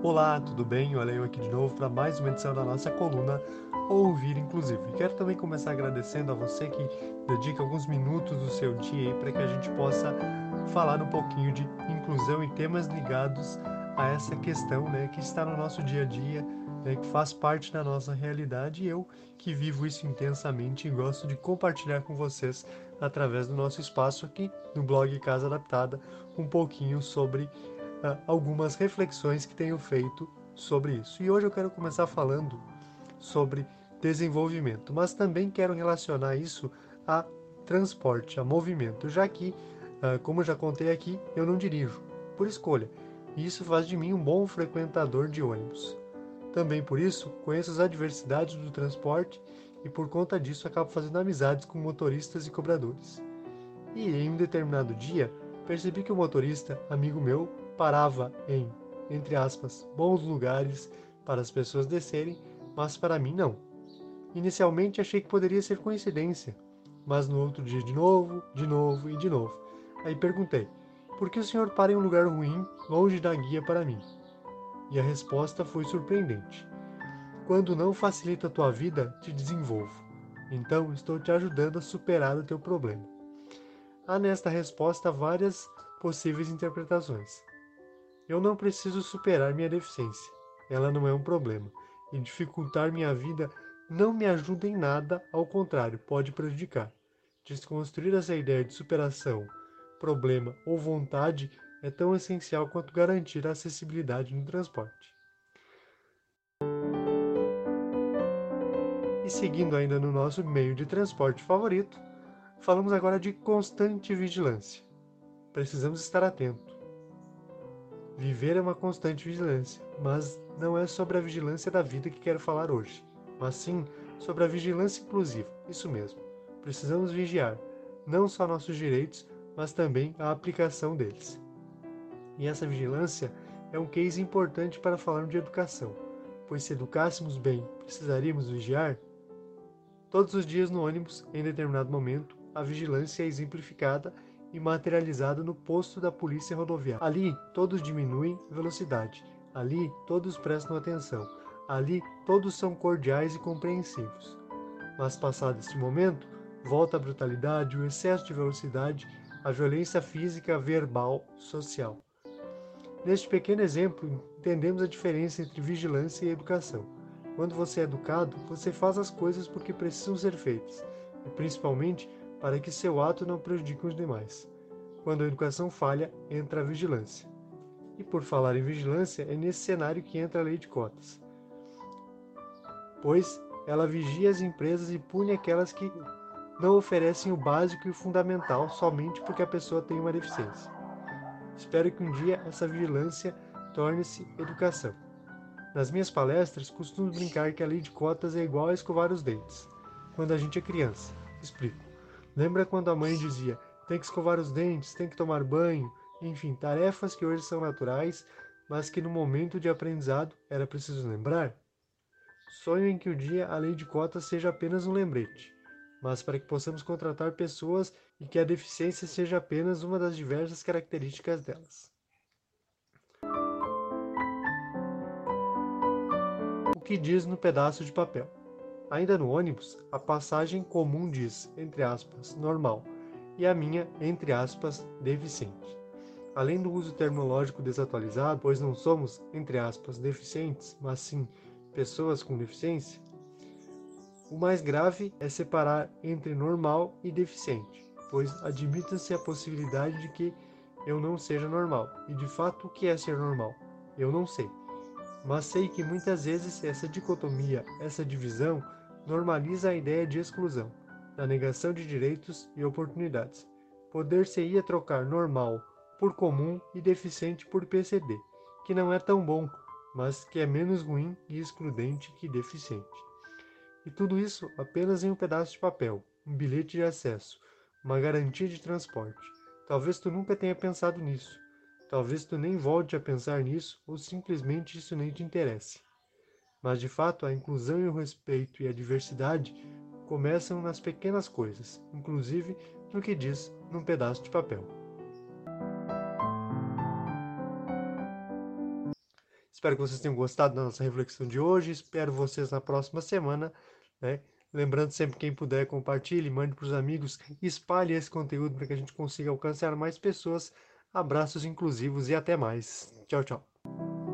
Olá, tudo bem? Olha eu aqui de novo para mais uma edição da nossa coluna Ouvir Inclusive. Quero também começar agradecendo a você que dedica alguns minutos do seu dia para que a gente possa falar um pouquinho de inclusão e temas ligados a essa questão né, que está no nosso dia a dia, né, que faz parte da nossa realidade e eu que vivo isso intensamente e gosto de compartilhar com vocês através do nosso espaço aqui no blog Casa Adaptada um pouquinho sobre uh, algumas reflexões que tenho feito sobre isso. E hoje eu quero começar falando sobre desenvolvimento, mas também quero relacionar isso a transporte, a movimento, já que, uh, como já contei aqui, eu não dirijo, por escolha, e isso faz de mim um bom frequentador de ônibus. Também por isso, conheço as adversidades do transporte e por conta disso acabo fazendo amizades com motoristas e cobradores. E em um determinado dia, percebi que o motorista, amigo meu, parava em, entre aspas, bons lugares para as pessoas descerem, mas para mim não. Inicialmente achei que poderia ser coincidência, mas no outro dia de novo, de novo e de novo. Aí perguntei: por que o senhor para em um lugar ruim, longe da guia para mim? E a resposta foi surpreendente. Quando não facilita a tua vida, te desenvolvo. Então estou te ajudando a superar o teu problema. Há nesta resposta várias possíveis interpretações. Eu não preciso superar minha deficiência. Ela não é um problema. E dificultar minha vida não me ajuda em nada, ao contrário, pode prejudicar. Desconstruir essa ideia de superação, problema ou vontade é tão essencial quanto garantir a acessibilidade no transporte. E seguindo ainda no nosso meio de transporte favorito, falamos agora de constante vigilância. Precisamos estar atentos Viver é uma constante vigilância, mas não é sobre a vigilância da vida que quero falar hoje, mas sim sobre a vigilância inclusiva. Isso mesmo. Precisamos vigiar não só nossos direitos, mas também a aplicação deles. E essa vigilância é um case importante para falarmos de educação, pois se educássemos bem, precisaríamos vigiar? Todos os dias no ônibus, em determinado momento, a vigilância é exemplificada e materializada no posto da Polícia Rodoviária. Ali, todos diminuem velocidade. Ali, todos prestam atenção. Ali, todos são cordiais e compreensivos. Mas, passado este momento, volta a brutalidade, o excesso de velocidade, a violência física, verbal, social. Neste pequeno exemplo, entendemos a diferença entre vigilância e educação. Quando você é educado, você faz as coisas porque precisam ser feitas, e principalmente para que seu ato não prejudique os demais. Quando a educação falha, entra a vigilância. E por falar em vigilância, é nesse cenário que entra a lei de cotas. Pois ela vigia as empresas e pune aquelas que não oferecem o básico e o fundamental somente porque a pessoa tem uma deficiência. Espero que um dia essa vigilância torne-se educação. Nas minhas palestras, costumo brincar que a lei de cotas é igual a escovar os dentes, quando a gente é criança. Explico. Lembra quando a mãe dizia: tem que escovar os dentes, tem que tomar banho, enfim, tarefas que hoje são naturais, mas que no momento de aprendizado era preciso lembrar? Sonho em que o dia a lei de cotas seja apenas um lembrete, mas para que possamos contratar pessoas e que a deficiência seja apenas uma das diversas características delas. O que diz no pedaço de papel? Ainda no ônibus, a passagem comum diz, entre aspas, normal, e a minha, entre aspas, deficiente. Além do uso terminológico desatualizado, pois não somos, entre aspas, deficientes, mas sim pessoas com deficiência, o mais grave é separar entre normal e deficiente, pois admita-se a possibilidade de que eu não seja normal. E de fato, o que é ser normal? Eu não sei. Mas sei que muitas vezes essa dicotomia, essa divisão, normaliza a ideia de exclusão, da negação de direitos e oportunidades. Poder-se-ia trocar normal por comum e deficiente por PCD, que não é tão bom, mas que é menos ruim e excludente que deficiente. E tudo isso apenas em um pedaço de papel, um bilhete de acesso, uma garantia de transporte. Talvez tu nunca tenha pensado nisso. Talvez tu nem volte a pensar nisso ou simplesmente isso nem te interesse. Mas de fato, a inclusão e o respeito e a diversidade começam nas pequenas coisas, inclusive no que diz num pedaço de papel. Espero que vocês tenham gostado da nossa reflexão de hoje. Espero vocês na próxima semana. Né? Lembrando sempre, quem puder, compartilhe, mande para os amigos, espalhe esse conteúdo para que a gente consiga alcançar mais pessoas. Abraços inclusivos e até mais. Tchau, tchau.